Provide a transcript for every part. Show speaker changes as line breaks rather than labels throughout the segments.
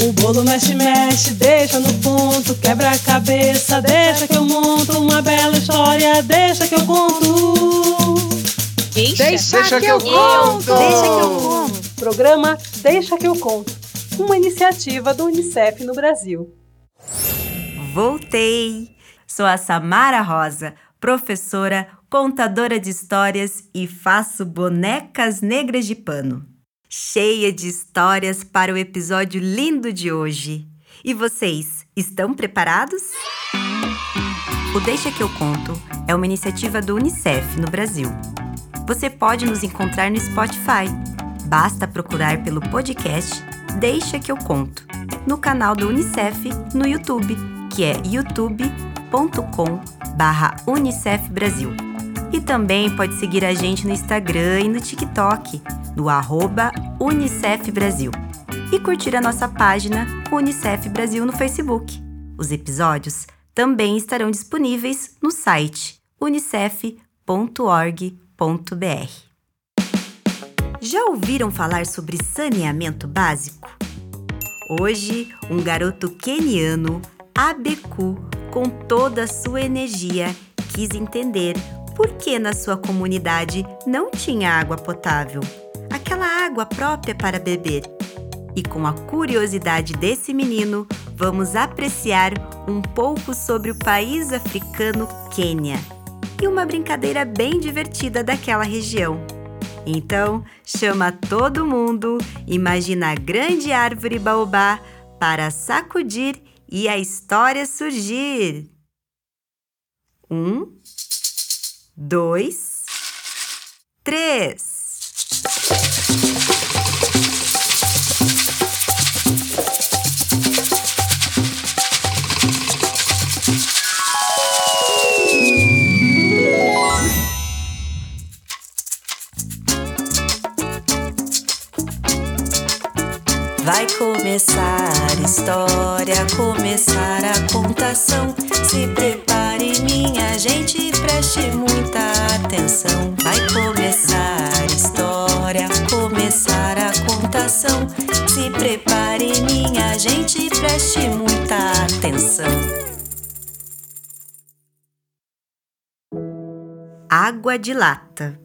O bolo mexe, mexe, deixa no ponto, quebra a cabeça, deixa que eu monto uma bela história, deixa que eu conto.
Deixa,
Deixa, deixa que, eu conto.
Deixa que eu conto.
Programa Deixa que eu conto, uma iniciativa do UNICEF no Brasil.
Voltei! Sou a Samara Rosa, professora, contadora de histórias e faço bonecas negras de pano. Cheia de histórias para o episódio lindo de hoje. E vocês, estão preparados? O Deixa que eu conto é uma iniciativa do UNICEF no Brasil. Você pode nos encontrar no Spotify. Basta procurar pelo podcast Deixa que eu conto no canal do UNICEF no YouTube, que é youtube.com/unicef Brasil. E também pode seguir a gente no Instagram e no TikTok, no arroba Unicef Brasil. E curtir a nossa página Unicef Brasil no Facebook. Os episódios também estarão disponíveis no site unicef.org.br. Já ouviram falar sobre saneamento básico? Hoje, um garoto queniano, Abeku, com toda a sua energia, quis entender por que na sua comunidade não tinha água potável, aquela água própria para beber. E com a curiosidade desse menino, vamos apreciar um pouco sobre o país africano Quênia e uma brincadeira bem divertida daquela região. Então, chama todo mundo, imagina a grande árvore baobá para sacudir e a história surgir. Um, dois, três.
Começar a história, começar a contação. Se prepare, minha gente, preste muita atenção. Vai começar a história, começar a contação. Se prepare, minha gente, preste muita atenção.
Água de lata.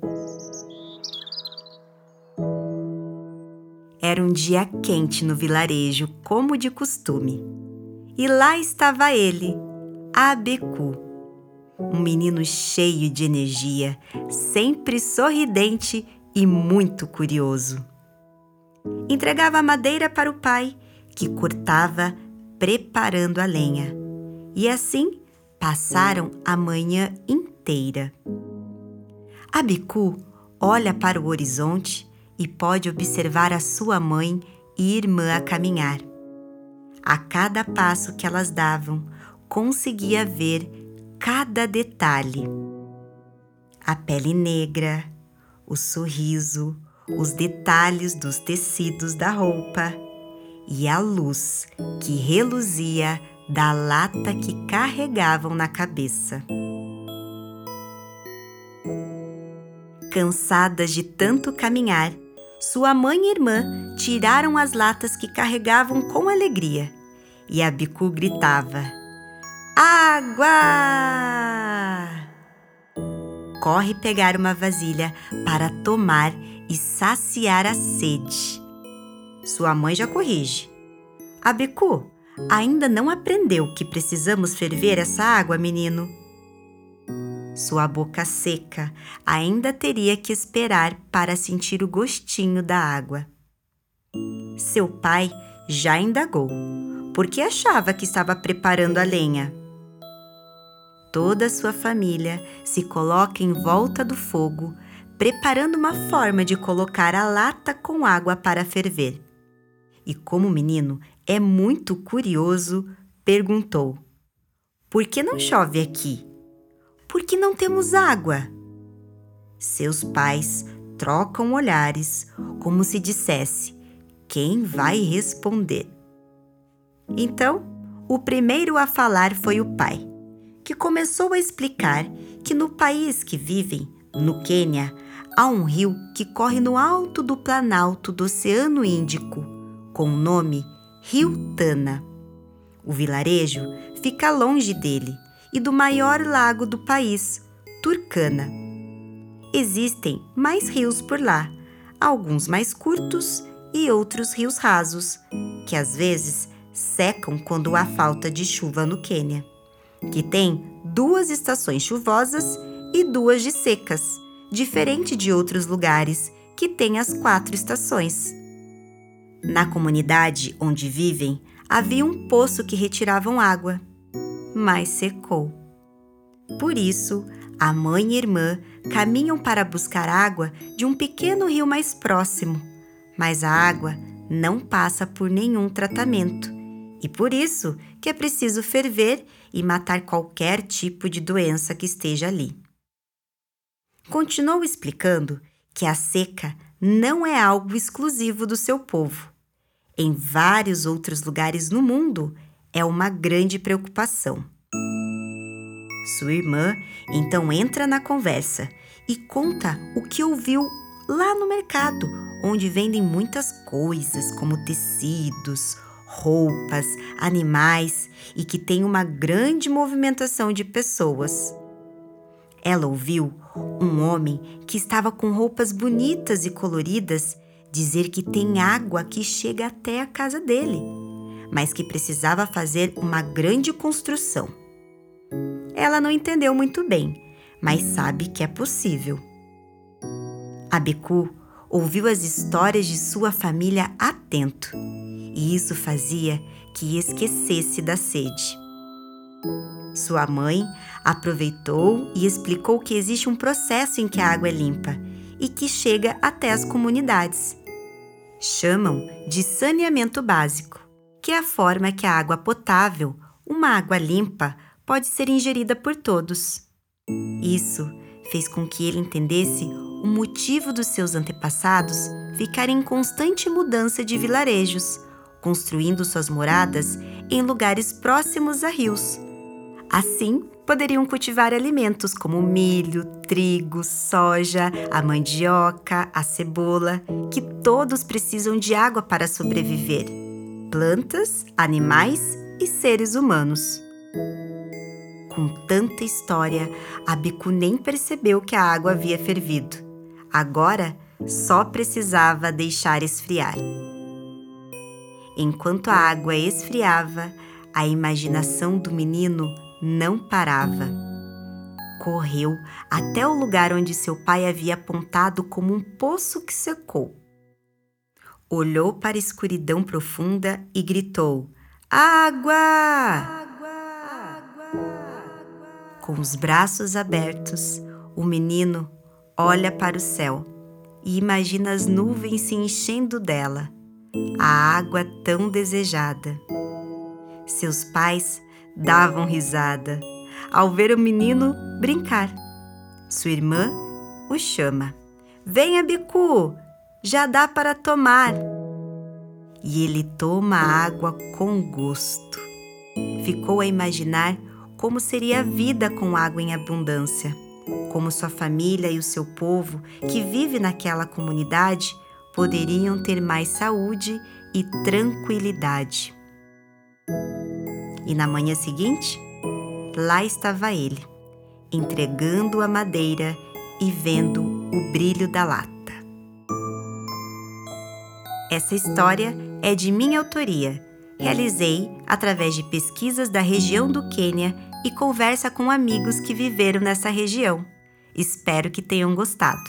Era um dia quente no vilarejo, como de costume. E lá estava ele, Abeku, um menino cheio de energia, sempre sorridente e muito curioso. Entregava a madeira para o pai, que cortava, preparando a lenha. E assim passaram a manhã inteira. Abiku olha para o horizonte e pode observar a sua mãe e irmã a caminhar. A cada passo que elas davam, conseguia ver cada detalhe. A pele negra, o sorriso, os detalhes dos tecidos da roupa e a luz que reluzia da lata que carregavam na cabeça. Cansadas de tanto caminhar, sua mãe e irmã tiraram as latas que carregavam com alegria e a Bicu gritava: Água! Corre pegar uma vasilha para tomar e saciar a sede. Sua mãe já corrige. A Bicu ainda não aprendeu que precisamos ferver essa água, menino. Sua boca seca ainda teria que esperar para sentir o gostinho da água. Seu pai já indagou, porque achava que estava preparando a lenha. Toda sua família se coloca em volta do fogo, preparando uma forma de colocar a lata com água para ferver. E como o menino é muito curioso, perguntou: Por que não chove aqui? Porque não temos água. Seus pais trocam olhares, como se dissesse: quem vai responder? Então, o primeiro a falar foi o pai, que começou a explicar que no país que vivem, no Quênia, há um rio que corre no alto do planalto do Oceano Índico, com o nome Rio Tana. O vilarejo fica longe dele e do maior lago do país, Turkana. Existem mais rios por lá, alguns mais curtos e outros rios rasos, que às vezes secam quando há falta de chuva no Quênia, que tem duas estações chuvosas e duas de secas, diferente de outros lugares que têm as quatro estações. Na comunidade onde vivem, havia um poço que retiravam água, mas secou. Por isso, a mãe e irmã caminham para buscar água de um pequeno rio mais próximo, mas a água não passa por nenhum tratamento e por isso que é preciso ferver e matar qualquer tipo de doença que esteja ali. Continuou explicando que a seca não é algo exclusivo do seu povo. Em vários outros lugares no mundo é uma grande preocupação. Sua irmã então entra na conversa e conta o que ouviu lá no mercado, onde vendem muitas coisas como tecidos, roupas, animais e que tem uma grande movimentação de pessoas. Ela ouviu um homem que estava com roupas bonitas e coloridas dizer que tem água que chega até a casa dele, mas que precisava fazer uma grande construção. Ela não entendeu muito bem, mas sabe que é possível. Abecu ouviu as histórias de sua família atento, e isso fazia que esquecesse da sede. Sua mãe aproveitou e explicou que existe um processo em que a água é limpa e que chega até as comunidades. Chamam de saneamento básico, que é a forma que a água potável, uma água limpa, pode ser ingerida por todos. Isso fez com que ele entendesse o motivo dos seus antepassados ficarem em constante mudança de vilarejos, construindo suas moradas em lugares próximos a rios. Assim, poderiam cultivar alimentos como milho, trigo, soja, a mandioca, a cebola, que todos precisam de água para sobreviver. Plantas, animais e seres humanos. Com tanta história, a Bicu nem percebeu que a água havia fervido. Agora só precisava deixar esfriar. Enquanto a água esfriava, a imaginação do menino não parava. Correu até o lugar onde seu pai havia apontado como um poço que secou. Olhou para a escuridão profunda e gritou: Água! Com os braços abertos, o menino olha para o céu e imagina as nuvens se enchendo dela, a água tão desejada. Seus pais davam risada ao ver o menino brincar. Sua irmã o chama: Venha, Bicu, já dá para tomar. E ele toma a água com gosto. Ficou a imaginar como seria a vida com água em abundância, como sua família e o seu povo que vive naquela comunidade poderiam ter mais saúde e tranquilidade. E na manhã seguinte, lá estava ele, entregando a madeira e vendo o brilho da lata. Essa história é de minha autoria. Realizei através de pesquisas da região do Quênia e conversa com amigos que viveram nessa região. Espero que tenham gostado.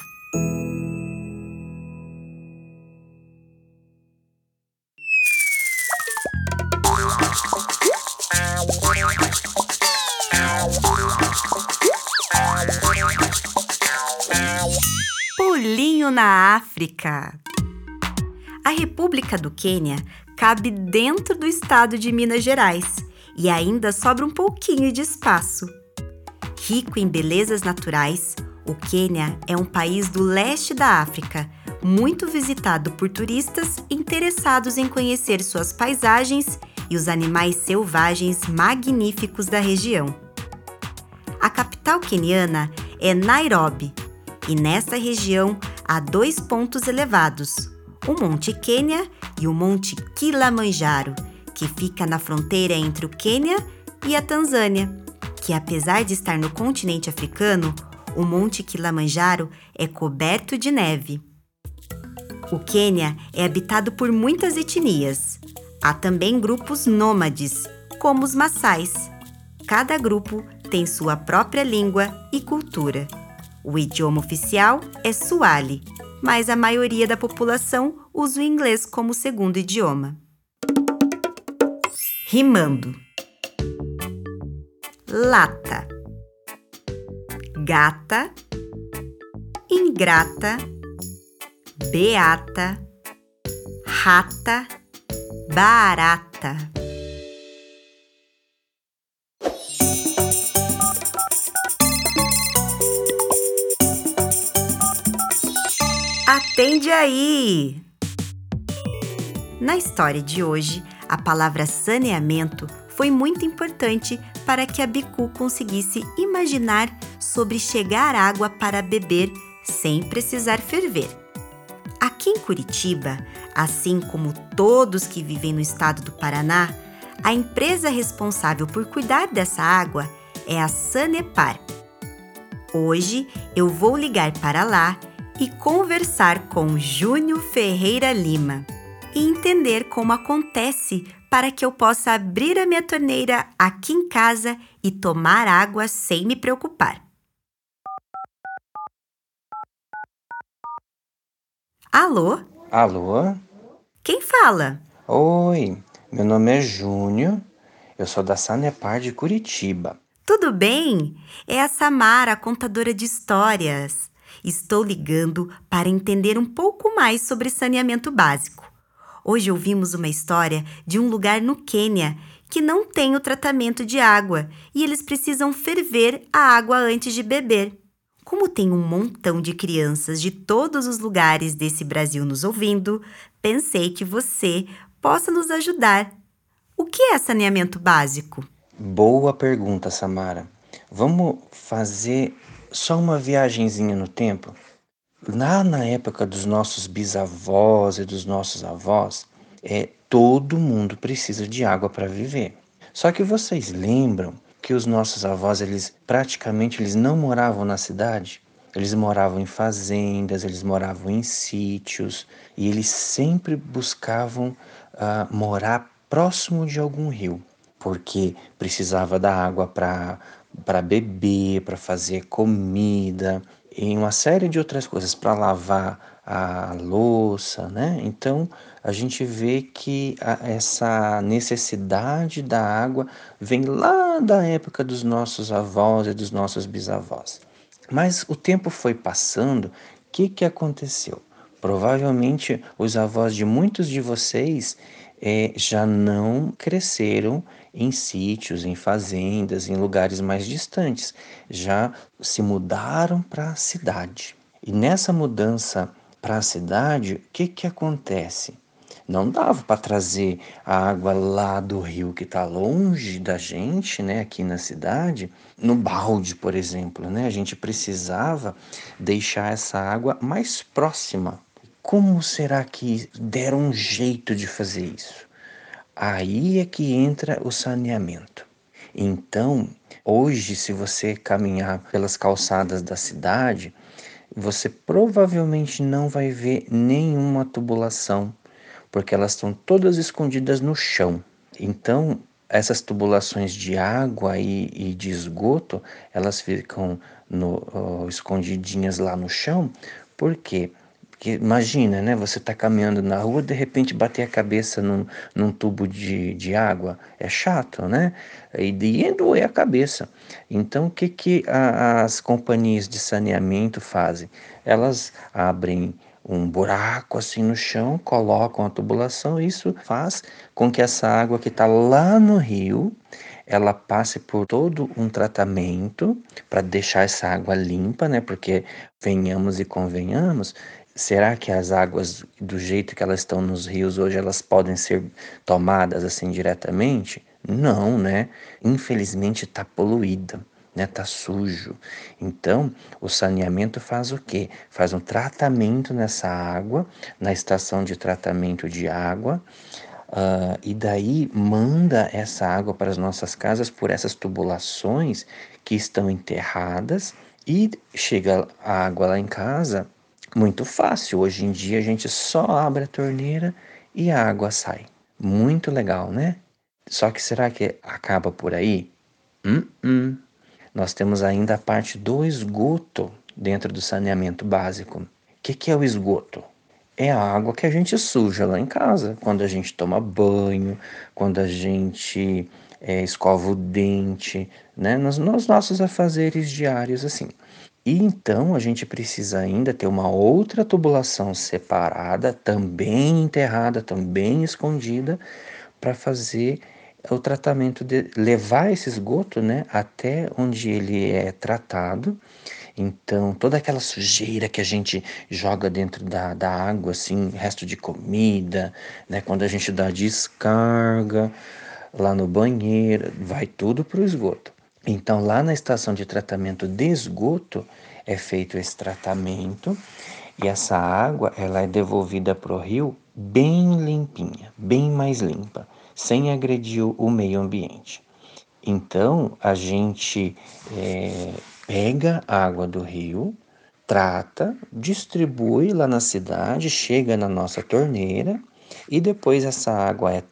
Pulinho na África. A República do Quênia cabe dentro do estado de Minas Gerais e ainda sobra um pouquinho de espaço. Rico em belezas naturais, o Quênia é um país do leste da África, muito visitado por turistas interessados em conhecer suas paisagens e os animais selvagens magníficos da região. A capital queniana é Nairobi, e nessa região há dois pontos elevados: o Monte Quênia e o Monte Kilimanjaro que fica na fronteira entre o Quênia e a Tanzânia, que apesar de estar no continente africano, o Monte Kilimanjaro é coberto de neve. O Quênia é habitado por muitas etnias. Há também grupos nômades, como os Maçais. Cada grupo tem sua própria língua e cultura. O idioma oficial é Swahili, mas a maioria da população usa o inglês como segundo idioma. Rimando: lata, gata, ingrata, beata, rata, barata. Atende aí! Na história de hoje, a palavra saneamento foi muito importante para que a Bicu conseguisse imaginar sobre chegar água para beber sem precisar ferver. Aqui em Curitiba, assim como todos que vivem no estado do Paraná, a empresa responsável por cuidar dessa água é a Sanepar. Hoje eu vou ligar para lá e conversar com Júnior Ferreira Lima e entender como acontece para que eu possa abrir a minha torneira aqui em casa e tomar água sem me preocupar. Alô?
Alô?
Quem fala?
Oi, meu nome é Júnior, eu sou da Sanepar de Curitiba.
Tudo bem? É a Samara, contadora de histórias. Estou ligando para entender um pouco mais sobre saneamento básico. Hoje ouvimos uma história de um lugar no Quênia que não tem o tratamento de água e eles precisam ferver a água antes de beber. Como tem um montão de crianças de todos os lugares desse Brasil nos ouvindo, pensei que você possa nos ajudar. O que é saneamento básico?
Boa pergunta, Samara. Vamos fazer só uma viagenzinha no tempo? Lá na época dos nossos bisavós e dos nossos avós, é, todo mundo precisa de água para viver. Só que vocês lembram que os nossos avós, eles praticamente eles não moravam na cidade? Eles moravam em fazendas, eles moravam em sítios e eles sempre buscavam uh, morar próximo de algum rio, porque precisava da água para para beber, para fazer comida e uma série de outras coisas para lavar a louça, né? Então a gente vê que a, essa necessidade da água vem lá da época dos nossos avós e dos nossos bisavós. Mas o tempo foi passando, o que, que aconteceu? Provavelmente os avós de muitos de vocês é, já não cresceram em sítios, em fazendas, em lugares mais distantes, já se mudaram para a cidade. E nessa mudança para a cidade, o que, que acontece? Não dava para trazer a água lá do rio que está longe da gente, né, aqui na cidade, no balde, por exemplo, né? A gente precisava deixar essa água mais próxima. Como será que deram um jeito de fazer isso? Aí é que entra o saneamento. Então, hoje, se você caminhar pelas calçadas da cidade, você provavelmente não vai ver nenhuma tubulação, porque elas estão todas escondidas no chão. Então, essas tubulações de água e, e de esgoto, elas ficam no, escondidinhas lá no chão, por quê? Porque imagina, né? Você está caminhando na rua, de repente bater a cabeça num, num tubo de, de água. É chato, né? E de doer a cabeça. Então, o que, que a, as companhias de saneamento fazem? Elas abrem um buraco assim no chão, colocam a tubulação, isso faz com que essa água que está lá no rio ela passe por todo um tratamento para deixar essa água limpa, né? Porque venhamos e convenhamos, Será que as águas, do jeito que elas estão nos rios hoje, elas podem ser tomadas assim diretamente? Não, né? Infelizmente está poluída, né? Tá sujo. Então, o saneamento faz o quê? Faz um tratamento nessa água, na estação de tratamento de água, Uh, e daí manda essa água para as nossas casas por essas tubulações que estão enterradas e chega a água lá em casa muito fácil. Hoje em dia a gente só abre a torneira e a água sai. Muito legal, né? Só que será que acaba por aí? Uh -uh. Nós temos ainda a parte do esgoto dentro do saneamento básico. O que, que é o esgoto? é a água que a gente suja lá em casa, quando a gente toma banho, quando a gente é, escova o dente, né? Nos, nos nossos afazeres diários, assim. E então a gente precisa ainda ter uma outra tubulação separada, também enterrada, também escondida, para fazer o tratamento de levar esse esgoto, né, até onde ele é tratado então, toda aquela sujeira que a gente joga dentro da, da água, assim, resto de comida, né? Quando a gente dá descarga lá no banheiro, vai tudo para o esgoto. Então, lá na estação de tratamento de esgoto, é feito esse tratamento e essa água ela é devolvida para o rio bem limpinha, bem mais limpa, sem agredir o meio ambiente. Então, a gente é, pega a água do rio, trata, distribui lá na cidade, chega na nossa torneira e depois essa água é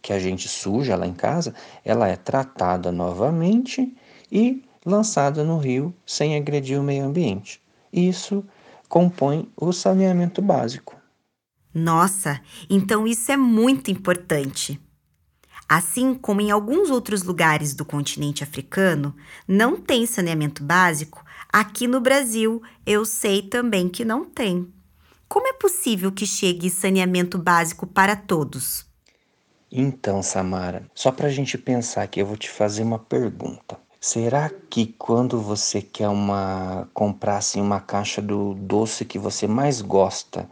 que a gente suja lá em casa, ela é tratada novamente e lançada no rio sem agredir o meio ambiente. Isso compõe o saneamento básico.
Nossa, então isso é muito importante. Assim como em alguns outros lugares do continente africano não tem saneamento básico, aqui no Brasil eu sei também que não tem. Como é possível que chegue saneamento básico para todos?
Então, Samara, só para a gente pensar aqui, eu vou te fazer uma pergunta. Será que quando você quer uma comprar assim, uma caixa do doce que você mais gosta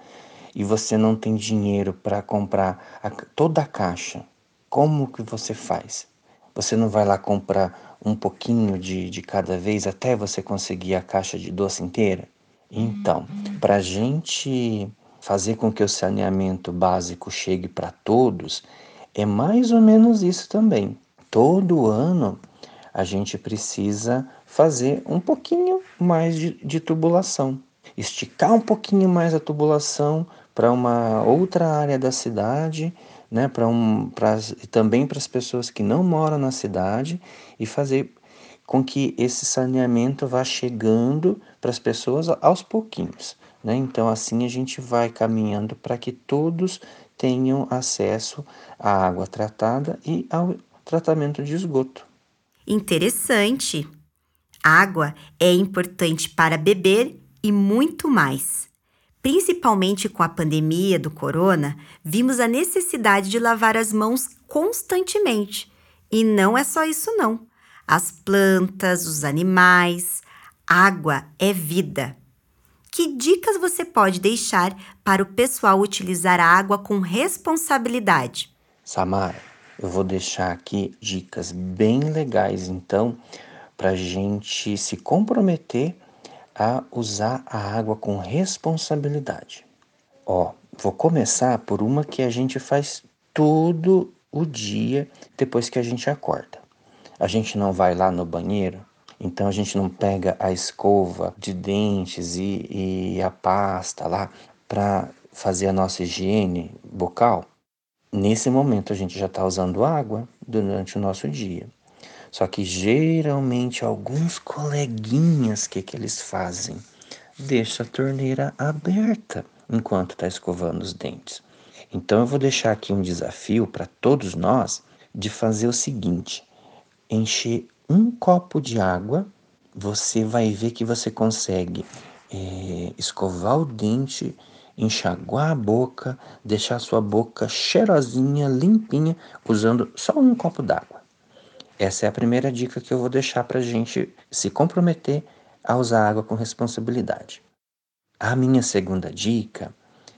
e você não tem dinheiro para comprar a, toda a caixa, como que você faz? Você não vai lá comprar um pouquinho de, de cada vez até você conseguir a caixa de doce inteira? Então, para a gente fazer com que o saneamento básico chegue para todos, é mais ou menos isso também. Todo ano a gente precisa fazer um pouquinho mais de, de tubulação, esticar um pouquinho mais a tubulação para uma outra área da cidade né, para um, pra, também para as pessoas que não moram na cidade e fazer com que esse saneamento vá chegando para as pessoas aos pouquinhos. Né? Então, assim a gente vai caminhando para que todos tenham acesso à água tratada e ao tratamento de esgoto.
Interessante! Água é importante para beber e muito mais. Principalmente com a pandemia do corona, vimos a necessidade de lavar as mãos constantemente. E não é só isso, não. As plantas, os animais, água é vida. Que dicas você pode deixar para o pessoal utilizar a água com responsabilidade?
Samara, eu vou deixar aqui dicas bem legais, então, para a gente se comprometer a usar a água com responsabilidade. Ó, vou começar por uma que a gente faz todo o dia depois que a gente acorda. A gente não vai lá no banheiro, então a gente não pega a escova de dentes e, e a pasta lá para fazer a nossa higiene bucal. Nesse momento a gente já está usando água durante o nosso dia. Só que geralmente alguns coleguinhas, o que, que eles fazem? Deixa a torneira aberta enquanto está escovando os dentes. Então eu vou deixar aqui um desafio para todos nós de fazer o seguinte: encher um copo de água, você vai ver que você consegue é, escovar o dente, enxaguar a boca, deixar a sua boca cheirosinha, limpinha, usando só um copo d'água. Essa é a primeira dica que eu vou deixar para a gente se comprometer a usar água com responsabilidade. A minha segunda dica,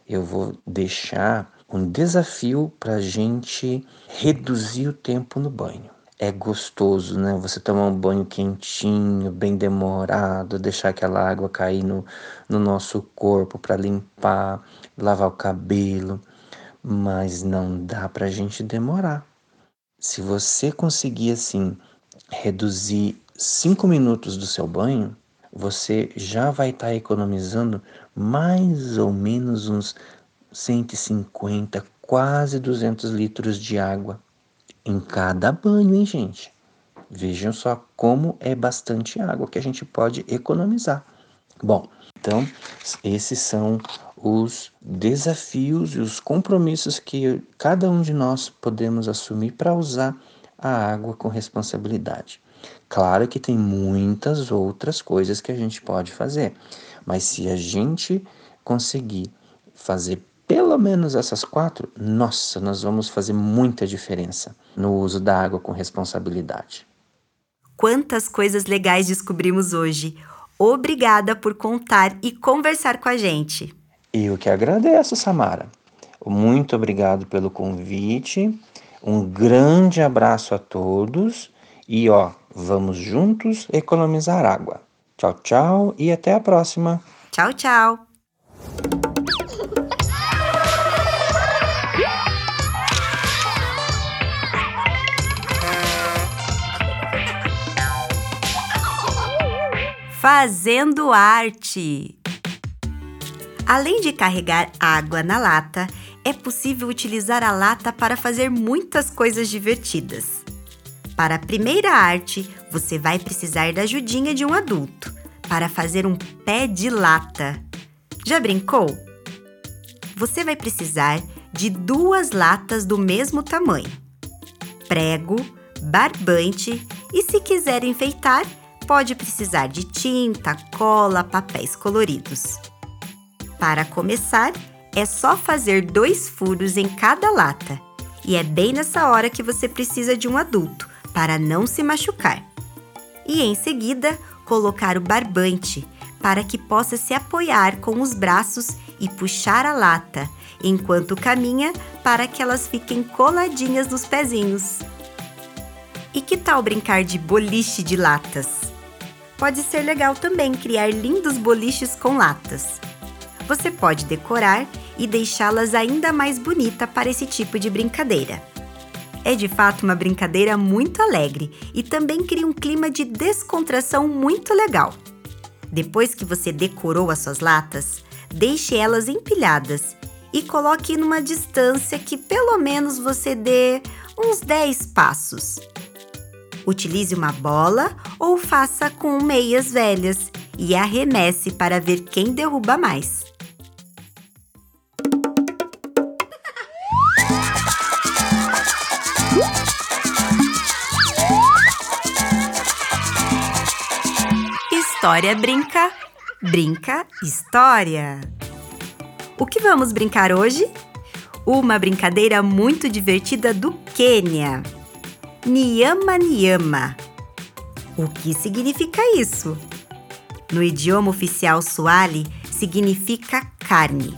eu vou deixar um desafio para a gente reduzir o tempo no banho. É gostoso, né? Você tomar um banho quentinho, bem demorado, deixar aquela água cair no, no nosso corpo para limpar, lavar o cabelo. mas não dá para a gente demorar. Se você conseguir assim reduzir cinco minutos do seu banho, você já vai estar tá economizando mais ou menos uns 150, quase 200 litros de água em cada banho, hein, gente? Vejam só como é bastante água que a gente pode economizar. Bom, então esses são os desafios e os compromissos que cada um de nós podemos assumir para usar a água com responsabilidade. Claro que tem muitas outras coisas que a gente pode fazer, mas se a gente conseguir fazer pelo menos essas quatro, nossa, nós vamos fazer muita diferença no uso da água com responsabilidade.
Quantas coisas legais descobrimos hoje! Obrigada por contar e conversar com a gente.
Eu que agradeço, Samara. Muito obrigado pelo convite. Um grande abraço a todos e ó, vamos juntos economizar água. Tchau, tchau e até a próxima.
Tchau, tchau. Fazendo arte. Além de carregar água na lata, é possível utilizar a lata para fazer muitas coisas divertidas. Para a primeira arte, você vai precisar da ajudinha de um adulto para fazer um pé de lata. Já brincou? Você vai precisar de duas latas do mesmo tamanho, prego, barbante e, se quiser enfeitar, pode precisar de tinta, cola, papéis coloridos. Para começar, é só fazer dois furos em cada lata, e é bem nessa hora que você precisa de um adulto para não se machucar. E em seguida, colocar o barbante para que possa se apoiar com os braços e puxar a lata, enquanto caminha para que elas fiquem coladinhas nos pezinhos. E que tal brincar de boliche de latas? Pode ser legal também criar lindos boliches com latas. Você pode decorar e deixá-las ainda mais bonita para esse tipo de brincadeira. É de fato uma brincadeira muito alegre e também cria um clima de descontração muito legal. Depois que você decorou as suas latas, deixe elas empilhadas e coloque numa distância que pelo menos você dê uns 10 passos. Utilize uma bola ou faça com meias velhas e arremesse para ver quem derruba mais. História brinca, brinca história. O que vamos brincar hoje? Uma brincadeira muito divertida do Quênia. Niyama Niyama. O que significa isso? No idioma oficial Swahili, significa carne.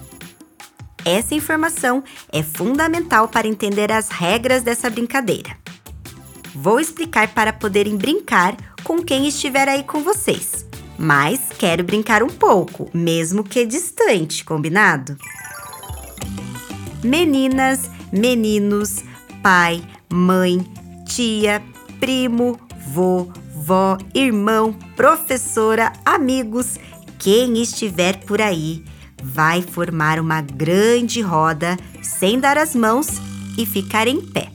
Essa informação é fundamental para entender as regras dessa brincadeira. Vou explicar para poderem brincar com quem estiver aí com vocês, mas quero brincar um pouco, mesmo que distante, combinado? Meninas, meninos, pai, mãe, tia, primo, vô, vó, irmão, professora, amigos, quem estiver por aí, vai formar uma grande roda sem dar as mãos e ficar em pé.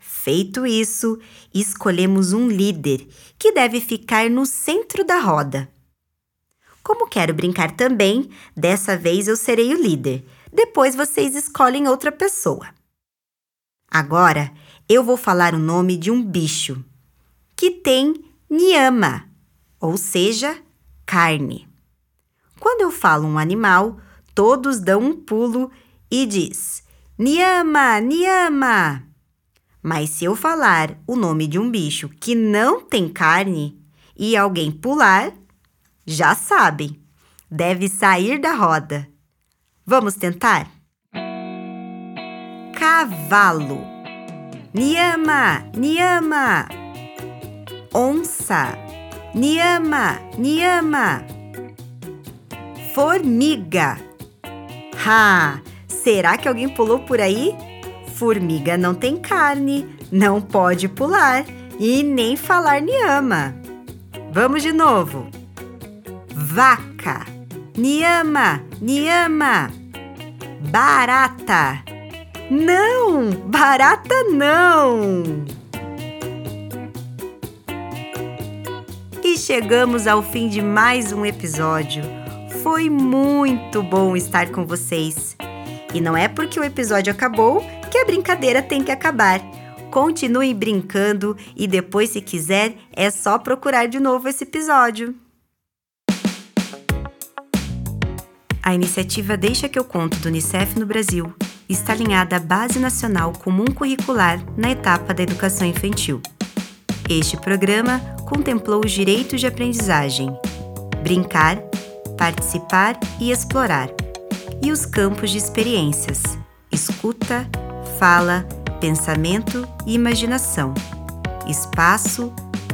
Feito isso, escolhemos um líder que deve ficar no centro da roda. Como quero brincar também, dessa vez eu serei o líder. Depois vocês escolhem outra pessoa. Agora eu vou falar o nome de um bicho que tem niama, ou seja, carne. Quando eu falo um animal, todos dão um pulo e diz: Niama, Niama. Mas se eu falar o nome de um bicho que não tem carne e alguém pular, já sabem, deve sair da roda. Vamos tentar? Cavalo. Niama, Niama. Onça, Niama, Niama. Formiga. Ha! Será que alguém pulou por aí? Formiga não tem carne, não pode pular e nem falar niama. Vamos de novo. Vaca, niama, niama. Barata. Não, barata não. E chegamos ao fim de mais um episódio. Foi muito bom estar com vocês. E não é porque o episódio acabou que a brincadeira tem que acabar. Continue brincando e depois, se quiser, é só procurar de novo esse episódio. A iniciativa Deixa que eu conto do Unicef no Brasil está alinhada à Base Nacional Comum Curricular na etapa da educação infantil. Este programa contemplou os direitos de aprendizagem, brincar, participar e explorar, e os campos de experiências, escuta, fala, pensamento e imaginação, espaço,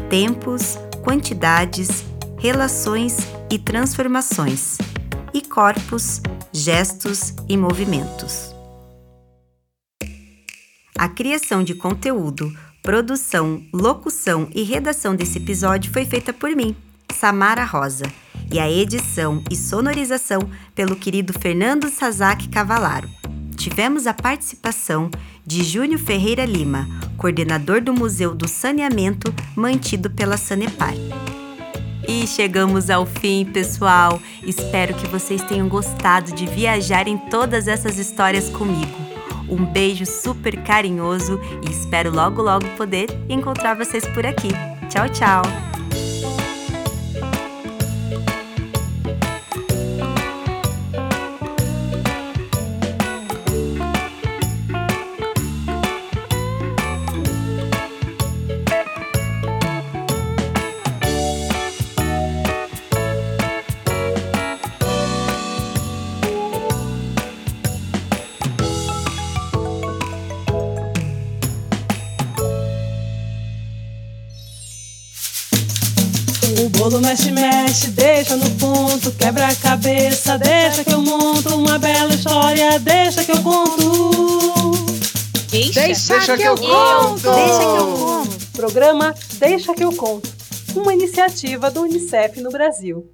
tempos, quantidades, relações e transformações, e corpos, gestos e movimentos. A criação de conteúdo, produção, locução e redação desse episódio foi feita por mim, Samara Rosa, e a edição e sonorização pelo querido Fernando Sazak Cavalaro. Tivemos a participação de Júnior Ferreira Lima, coordenador do Museu do Saneamento mantido pela Sanepar. E chegamos ao fim, pessoal. Espero que vocês tenham gostado de viajar em todas essas histórias comigo. Um beijo super carinhoso e espero logo logo poder encontrar vocês por aqui. Tchau, tchau!
Bolo mexe, mexe, deixa no ponto, quebra a cabeça, deixa que eu monto uma bela história, deixa que eu conto.
Deixa,
Deixa que eu conto!
Deixa que eu conto.
Programa Deixa que eu conto, uma iniciativa do UNICEF no Brasil.